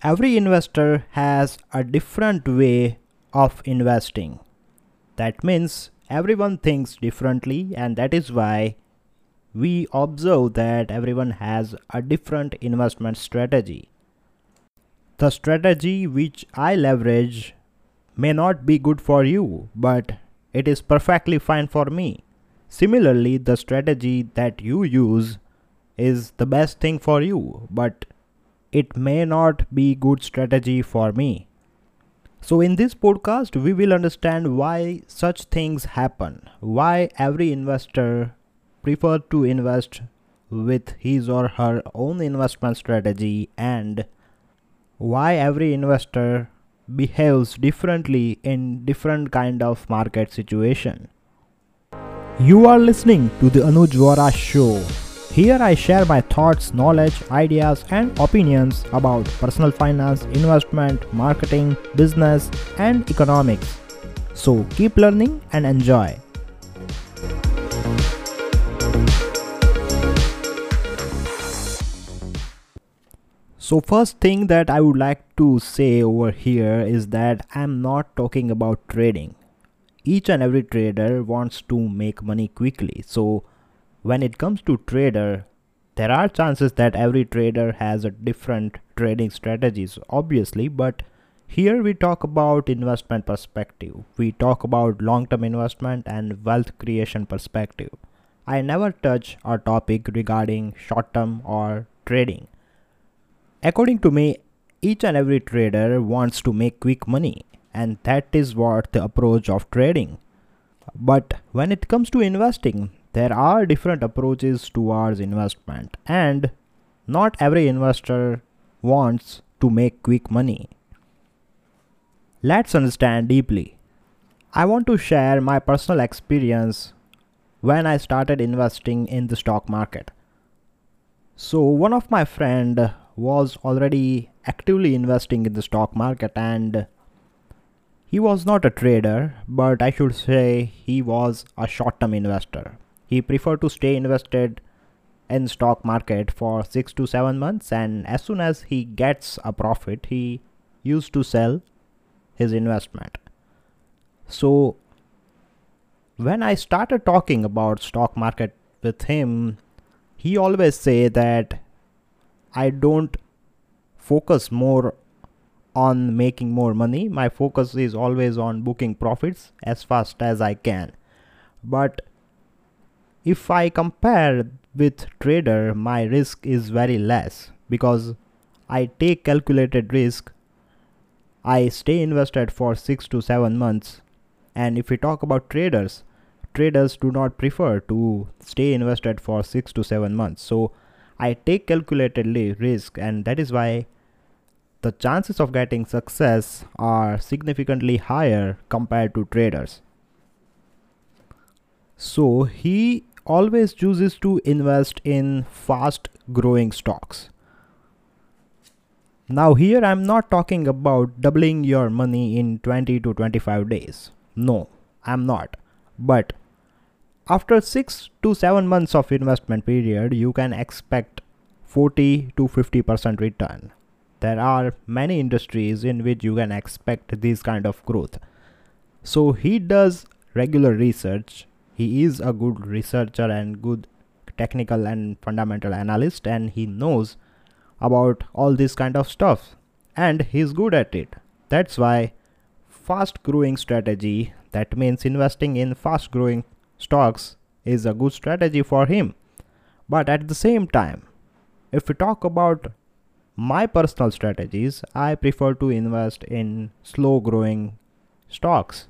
Every investor has a different way of investing. That means everyone thinks differently, and that is why we observe that everyone has a different investment strategy. The strategy which I leverage may not be good for you, but it is perfectly fine for me. Similarly, the strategy that you use is the best thing for you, but it may not be good strategy for me. So in this podcast we will understand why such things happen, why every investor prefer to invest with his or her own investment strategy and why every investor behaves differently in different kind of market situation. You are listening to the Anuj Vohra show. Here I share my thoughts, knowledge, ideas and opinions about personal finance, investment, marketing, business and economics. So keep learning and enjoy. So first thing that I would like to say over here is that I'm not talking about trading. Each and every trader wants to make money quickly. So when it comes to trader there are chances that every trader has a different trading strategies obviously but here we talk about investment perspective. We talk about long-term investment and wealth creation perspective. I never touch a topic regarding short-term or trading. According to me each and every trader wants to make quick money and that is what the approach of trading. But when it comes to investing there are different approaches towards investment and not every investor wants to make quick money. Let's understand deeply. I want to share my personal experience when I started investing in the stock market. So one of my friend was already actively investing in the stock market and he was not a trader but I should say he was a short-term investor he preferred to stay invested in stock market for 6 to 7 months and as soon as he gets a profit he used to sell his investment. So when i started talking about stock market with him he always say that i don't focus more on making more money. My focus is always on booking profits as fast as i can. But if I compare with trader my risk is very less because I take calculated risk. I stay invested for 6 to 7 months. And if we talk about traders traders do not prefer to stay invested for 6 to 7 months. So I take calculated risk and that is why the chances of getting success are significantly higher compared to traders so he always chooses to invest in fast growing stocks. Now here I'm not talking about doubling your money in 20 to 25 days. No, I'm not. But after 6 to 7 months of investment period, you can expect 40 to 50% return. There are many industries in which you can expect this kind of growth. So he does regular research he is a good researcher and good technical and fundamental analyst and he knows about all this kind of stuff and he's good at it. That's why fast growing strategy that means investing in fast growing stocks is a good strategy for him. But at the same time if we talk about my personal strategies i prefer to invest in slow growing stocks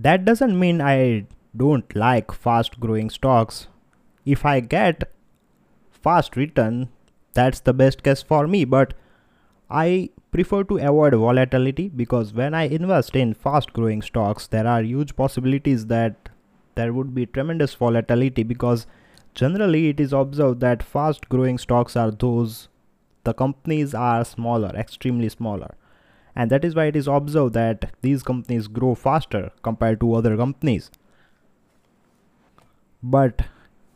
that doesn't mean I don't like fast growing stocks. If I get fast return, that's the best case for me, but I prefer to avoid volatility because when I invest in fast growing stocks, there are huge possibilities that there would be tremendous volatility because generally it is observed that fast growing stocks are those the companies are smaller, extremely smaller and that is why it is observed that these companies grow faster compared to other companies. But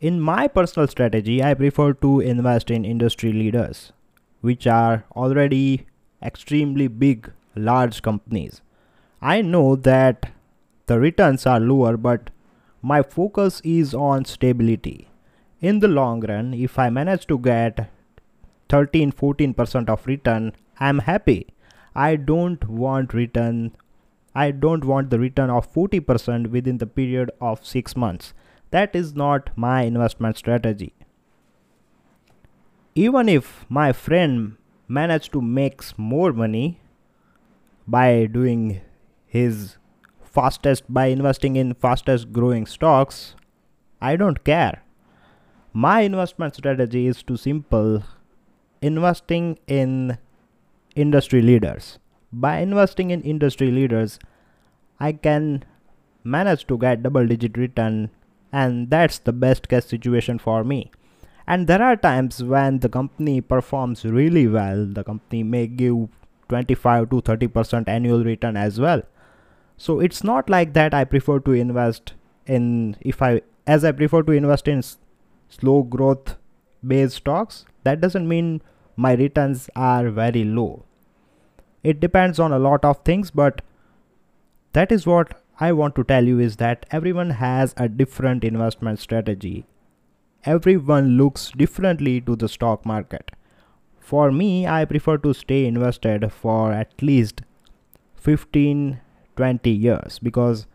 in my personal strategy, I prefer to invest in industry leaders. which are already extremely big, large companies. I know that the returns are lower, but my focus is on stability. In the long run, if I manage to get 13 14% of return, I'm happy. I don't want return I don't want the return of 40% within the period of 6 months. That is not my investment strategy. Even if my friend managed to make more money by doing his fastest by investing in fastest growing stocks, I don't care. My investment strategy is too simple investing in industry leaders. By investing in industry leaders i can manage to get double digit return and that's the best case situation for me. And there are times when the company performs really well. The company may give 25 to 30% annual return as well. So it's not like that i prefer to invest in if i as i prefer to invest in slow growth based stocks. That doesn't mean my returns are very low. It depends on a lot of things but that is what i want to tell you is that everyone has a different investment strategy. Everyone looks differently to the stock market. For me i prefer to stay invested for at least 15 20 years because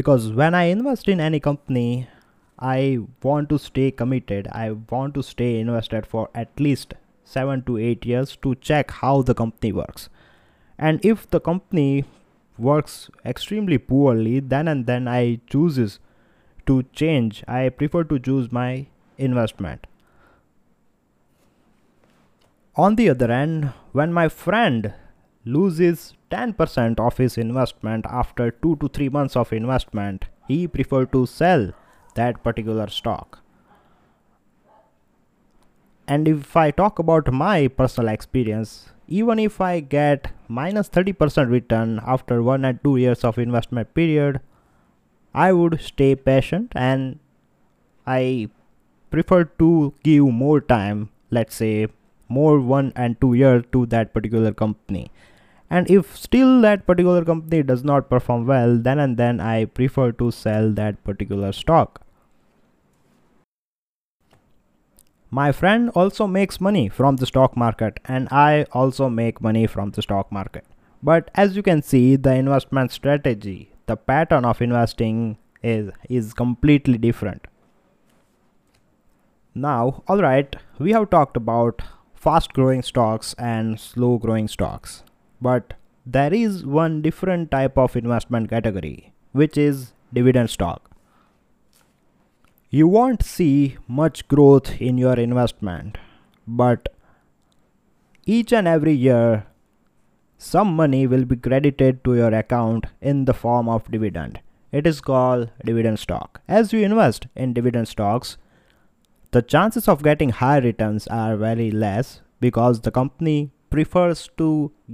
because when i invest in any company i want to stay committed i want to stay invested for at least 7 to 8 years to check how the company works. And if the company works extremely poorly, then and then I chooses to change. I prefer to choose my investment. On the other hand, when my friend loses 10% of his investment after 2 to 3 months of investment, he prefer to sell that particular stock and if I talk about my personal experience, even if I get minus 30% return after 1 and 2 years of investment period, I would stay patient and I prefer to give more time, let's say more 1 and 2 years to that particular company. And if still that particular company does not perform well, then and then I prefer to sell that particular stock. My friend also makes money from the stock market and I also make money from the stock market. But as you can see, the investment strategy, the pattern of investing is, is completely different. Now, alright, we have talked about fast growing stocks and slow growing stocks. But there is one different type of investment category, which is dividend stock. You won't see much growth in your investment but each and every year some money will be credited to your account in the form of dividend. It is called dividend stock. As you invest in dividend stocks the chances of getting high returns are very less because the company prefers to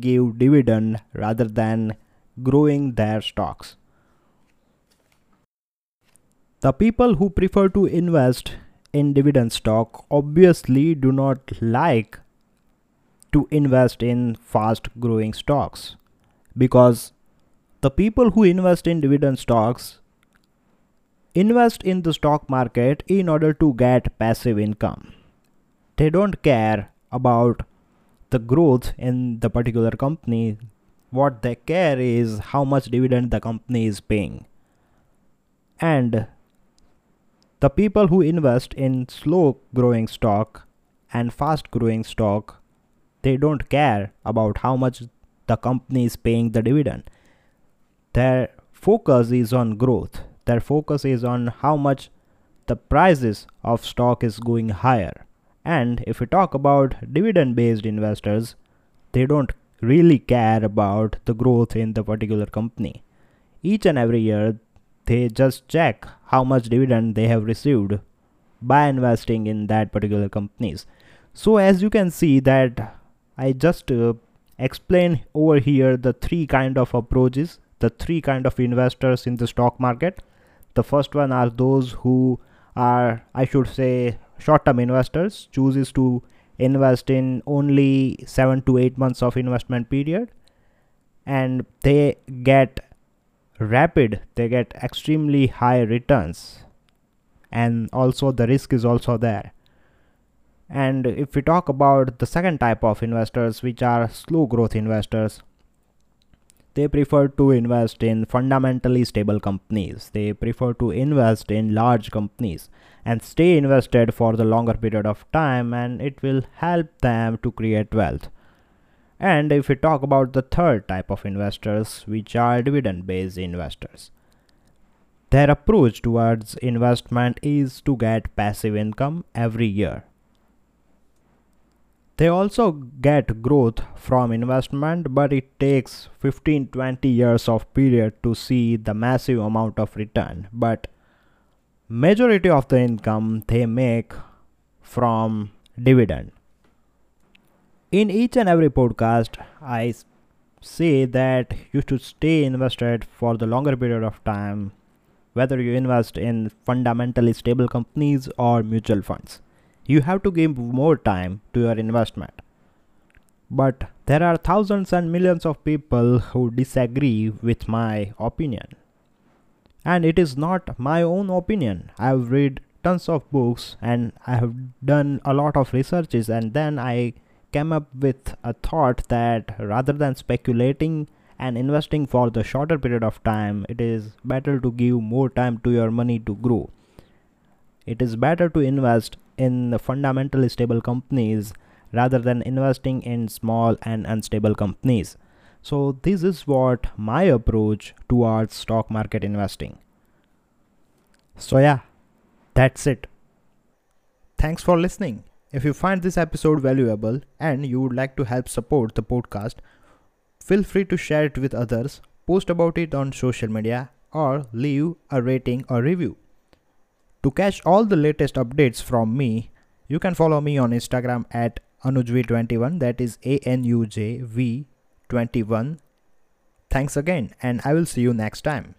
give dividend rather than growing their stocks the people who prefer to invest in dividend stock obviously do not like to invest in fast growing stocks because the people who invest in dividend stocks invest in the stock market in order to get passive income. They don't care about the growth in the particular company. What they care is how much dividend the company is paying. And the people who invest in slow growing stock and fast growing stock, they don't care about how much the company is paying the dividend. Their focus is on growth. Their focus is on how much the prices of stock is going higher. And if we talk about dividend based investors, they don't really care about the growth in the particular company. Each and every year, they just check how much dividend they have received by investing in that particular companies so as you can see that i just uh, explain over here the three kind of approaches the three kind of investors in the stock market the first one are those who are i should say short term investors chooses to invest in only 7 to 8 months of investment period and they get rapid they get extremely high returns and also the risk is also there. And if we talk about the second type of investors which are slow growth investors they prefer to invest in fundamentally stable companies. They prefer to invest in large companies and stay invested for the longer period of time and it will help them to create wealth and if we talk about the third type of investors which are dividend based investors their approach towards investment is to get passive income every year. They also get growth from investment, but it takes 15 20 years of period to see the massive amount of return. But majority of the income they make from dividend. In each and every podcast, I say that you should stay invested for the longer period of time whether you invest in fundamentally stable companies or mutual funds. You have to give more time to your investment. But there are thousands and millions of people who disagree with my opinion. And it is not my own opinion. I've read tons of books and I have done a lot of researches and then I came up with a thought that rather than speculating and investing for the shorter period of time it is better to give more time to your money to grow it is better to invest in the fundamentally stable companies rather than investing in small and unstable companies so this is what my approach towards stock market investing. So yeah that's it. Thanks for listening. If you find this episode valuable and you would like to help support the podcast Feel free to share it with others, post about it on social media, or leave a rating or review. To catch all the latest updates from me, you can follow me on Instagram at AnujV21, that is A N U J V 21. Thanks again, and I will see you next time.